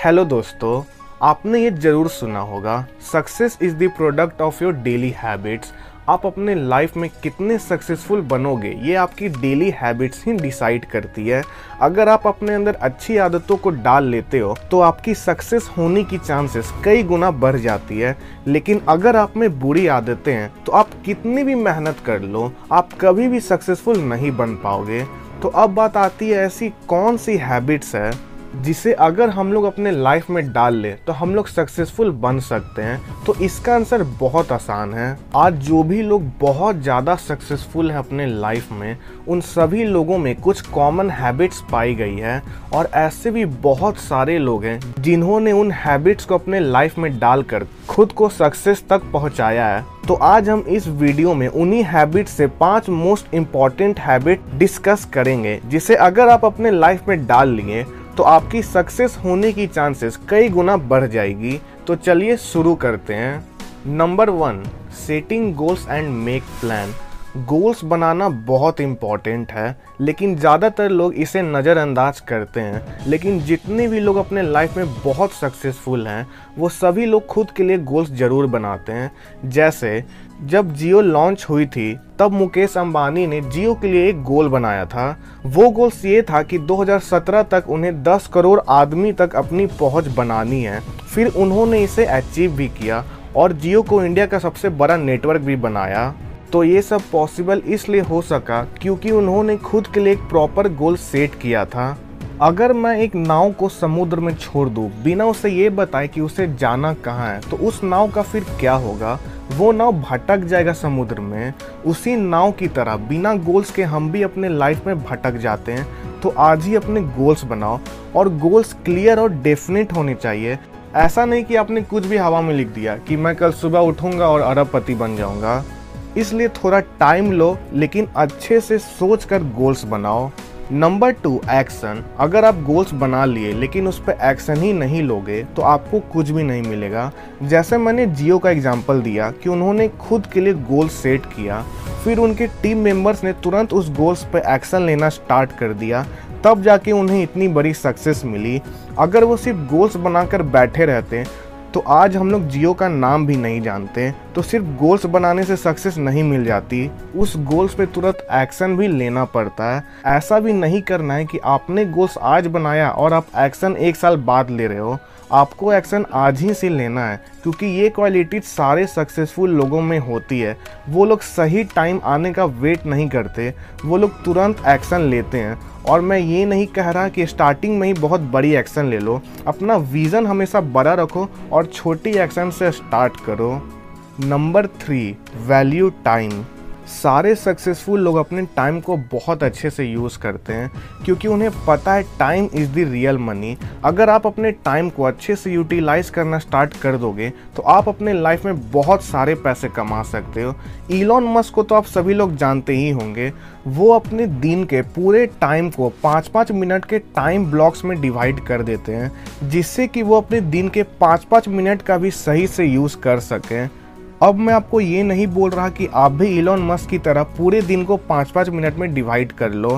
Hello दोस्तों, आपने ये ज़रूर सुना होगा success is the product of your daily habits आप अपने लाइफ में कितने सक्सेसफुल बनोगे, ये आपकी डेली हैबिट्स ही डिसाइड करती है। अगर आप अपने अंदर अच्छी आदतों को डाल लेते हो तो आपकी सक्सेस होने की चांसेस कई गुना बढ़ जाती है। लेकिन अगर आप में बुरी आदतें हैं तो आप कितनी भी मेहनत कर लो, आप कभी भी सक्सेसफुल नहीं बन पाओगे। तो अब बात आती है ऐसी कौन सी हैबिट्स है जिसे अगर हम लोग अपने लाइफ में डाल ले तो हम लोग सक्सेसफुल बन सकते हैं। तो इसका आंसर बहुत आसान है। आज जो भी लोग बहुत ज़्यादा सक्सेसफुल है अपने लाइफ में, उन सभी लोगों में कुछ कॉमन हैबिट्स पाई गई है और ऐसे भी बहुत सारे लोग हैं जिन्होंने उन हैबिट्स को अपने लाइफ में डालकर खुद को सक्सेस तक पहुँचाया है। तो आज हम इस वीडियो में उन्हीं हैबिट से पाँच मोस्ट इंपॉर्टेंट हैबिट डिस्कस करेंगे, जिसे अगर आप अपने लाइफ में डाल लिए तो आपकी सक्सेस होने की चांसेस कई गुना बढ़ जाएगी। तो चलिए शुरू करते हैं। Number one setting goals and make plan goals बनाना बहुत इंपॉर्टेंट है, लेकिन ज़्यादातर लोग इसे नज़रअंदाज करते हैं। लेकिन जितने भी लोग अपने लाइफ में बहुत सक्सेसफुल हैं, वो सभी लोग खुद के लिए गोल्स ज़रूर बनाते हैं। जैसे जब जियो लॉन्च हुई थी, तब मुकेश अंबानी ने जियो के लिए एक गोल बनाया था। वो गोल्स ये था कि 2017 तक उन्हें 10 करोड़ आदमी तक अपनी पहुँच बनानी है। फिर उन्होंने इसे अचीव भी किया और जियो को इंडिया का सबसे बड़ा नेटवर्क भी बनाया। तो ये सब पॉसिबल इसलिए हो सका क्योंकि उन्होंने खुद के लिए एक प्रॉपर गोल सेट किया था। अगर मैं एक नाव को समुद्र में छोड़ दूँ, बिना उसे ये बताए कि उसे जाना कहाँ है तो उस नाव का फिर क्या होगा? वो नाव भटक जाएगा समुद्र में, उसी नाव की तरह बिना गोल्स के हम भी अपने लाइफ में भटक जाते हैं तो आज ही अपने गोल्स बनाओ। और गोल्स क्लियर और डेफिनेट होने चाहिए। ऐसा नहीं कि आपने कुछ भी हवा में लिख दिया कि मैं कल सुबह उठूँगा और अरबपति बन जाऊँगा। इसलिए थोड़ा टाइम लो, लेकिन अच्छे से सोच कर गोल्स बनाओ। नंबर टू एक्शन अगर आप गोल्स बना लिए, लेकिन उस पर एक्शन ही नहीं लोगे तो आपको कुछ भी नहीं मिलेगा। जैसे मैंने जियो का एग्ज़ाम्पल दिया कि उन्होंने खुद के लिए गोल सेट किया, फिर उनके टीम मेंबर्स ने तुरंत उस गोल्स पर एक्शन लेना स्टार्ट कर दिया, तब जाके उन्हें इतनी बड़ी सक्सेस मिली। अगर वो सिर्फ़ गोल्स बनाकर बैठे रहते तो आज हम लोग जियो का नाम भी नहीं जानते तो सिर्फ़ गोल्स बनाने से सक्सेस नहीं मिल जाती। उस गोल्स पे तुरंत एक्शन भी लेना पड़ता है। ऐसा भी नहीं करना है कि आपने गोल्स आज बनाया और आप एक्शन एक साल बाद ले रहे हो। आपको एक्शन आज ही से लेना है, क्योंकि ये क्वालिटी सारे सक्सेसफुल लोगों में होती है। वो लोग सही टाइम आने का वेट नहीं करते, वो लोग तुरंत एक्शन लेते हैं। और मैं ये नहीं कह रहा कि स्टार्टिंग में ही बहुत बड़ी एक्शन ले लो, अपना विज़न हमेशा बड़ा रखो और छोटी एक्शन से स्टार्ट करो। नंबर थ्री वैल्यू टाइम सारे सक्सेसफुल लोग अपने टाइम को बहुत अच्छे से यूज़ करते हैं, क्योंकि उन्हें पता है time is the real money अगर आप अपने टाइम को अच्छे से यूटिलाइज करना स्टार्ट कर दोगे तो आप अपने लाइफ में बहुत सारे पैसे कमा सकते हो। इलॉन मस्क को तो आप सभी लोग जानते ही होंगे, वो अपने दिन के पूरे टाइम को पाँच पाँच मिनट के टाइम ब्लॉक्स में डिवाइड कर देते हैं, जिससे कि वो अपने दिन के पाँच पाँच मिनट का भी सही से यूज़ कर सकें। अब मैं आपको ये नहीं बोल रहा कि आप भी इलॉन मस्क की तरह पूरे दिन को पाँच पाँच मिनट में डिवाइड कर लो।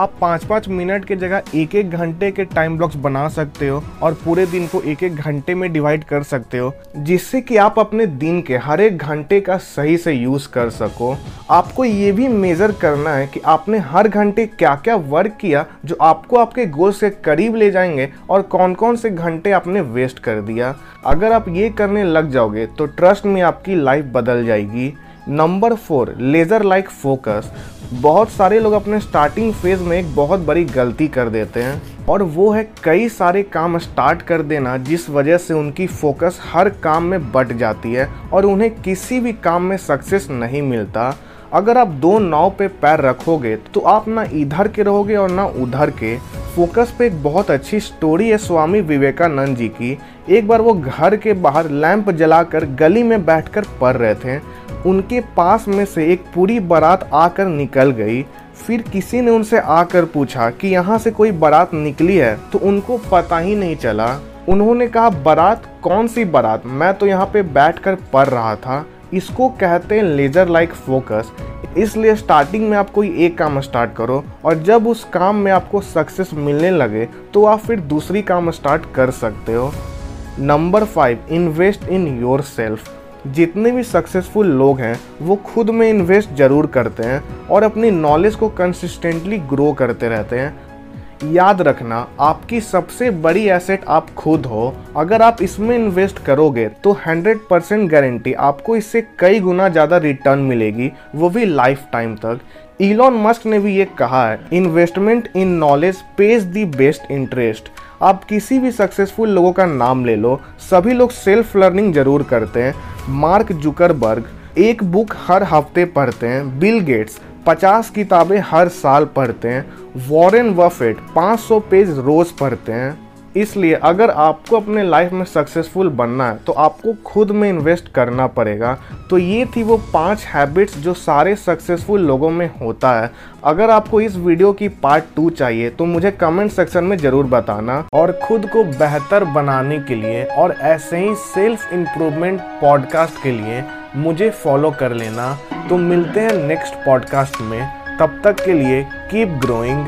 आप पाँच पाँच मिनट के जगह एक एक घंटे के टाइम ब्लॉक्स बना सकते हो और पूरे दिन को एक एक घंटे में डिवाइड कर सकते हो, जिससे कि आप अपने दिन के हर एक घंटे का सही से यूज़ कर सको। आपको ये भी मेज़र करना है कि आपने हर घंटे क्या क्या वर्क किया जो आपको आपके गोल से करीब ले जाएँगे और कौन कौन से घंटे आपने वेस्ट कर दिया। अगर आप ये करने लग जाओगे तो ट्रस्ट में आपकी लाइफ बदल जाएगी। Number four laser like focus बहुत सारे लोग अपने स्टार्टिंग फ़ेज़ में एक बहुत बड़ी गलती कर देते हैं और वो है कई सारे काम स्टार्ट कर देना जिस वजह से उनकी फोकस हर काम में बट जाती है और उन्हें किसी भी काम में सक्सेस नहीं मिलता। अगर आप दो नाव पे पैर रखोगे तो आप ना इधर के रहोगे और ना उधर के। फोकस पे एक बहुत अच्छी स्टोरी है स्वामी विवेकानंद जी की। एक बार वो घर के बाहर लैंप जलाकर गली में बैठकर पढ़ रहे थे। उनके पास में से एक पूरी बारात आकर निकल गई। फिर किसी ने उनसे आकर पूछा कि यहाँ से कोई बारात निकली है? तो उनको पता ही नहीं चला। उन्होंने कहा, बारात? कौन सी बारात? मैं तो यहाँ पे बैठकर पढ़ रहा था। इसको कहते हैं लेजर लाइक फोकस इसलिए स्टार्टिंग में आप कोई एक काम स्टार्ट करो और जब उस काम में आपको सक्सेस मिलने लगे तो आप फिर दूसरी काम स्टार्ट कर सकते हो। Number five invest in yourself जितने भी सक्सेसफुल लोग हैं, वो खुद में इन्वेस्ट ज़रूर करते हैं और अपनी नॉलेज को कंसिस्टेंटली ग्रो करते रहते हैं। याद रखना, आपकी सबसे बड़ी एसेट आप खुद हो। अगर आप इसमें इन्वेस्ट करोगे तो 100 परसेंट गारंटी आपको इससे कई गुना ज़्यादा रिटर्न मिलेगी, वो भी लाइफ टाइम तक। इलॉन मस्क ने भी ये कहा है investment in knowledge pays the best interest आप किसी भी सक्सेसफुल लोगों का नाम ले लो, सभी लोग सेल्फ लर्निंग ज़रूर करते हैं। मार्क जुकरबर्ग एक बुक हर हफ़्ते पढ़ते हैं बिल गेट्स पचास किताबें हर साल पढ़ते हैं। वॉरेन वफेट 500 पेज रोज पढ़ते हैं। इसलिए अगर आपको अपने लाइफ में सक्सेसफुल बनना है तो आपको खुद में इन्वेस्ट करना पड़ेगा। तो ये थी वो पाँच हैबिट्स जो सारे सक्सेसफुल लोगों में होता है। अगर आपको इस वीडियो की पार्ट टू चाहिए तो मुझे कमेंट सेक्शन में ज़रूर बताना। और खुद को बेहतर बनाने के लिए और ऐसे ही सेल्फ इम्प्रूवमेंट पॉडकास्ट के लिए मुझे फॉलो कर लेना। तो मिलते हैं नेक्स्ट पॉडकास्ट में। तब तक के लिए कीप ग्रोइंग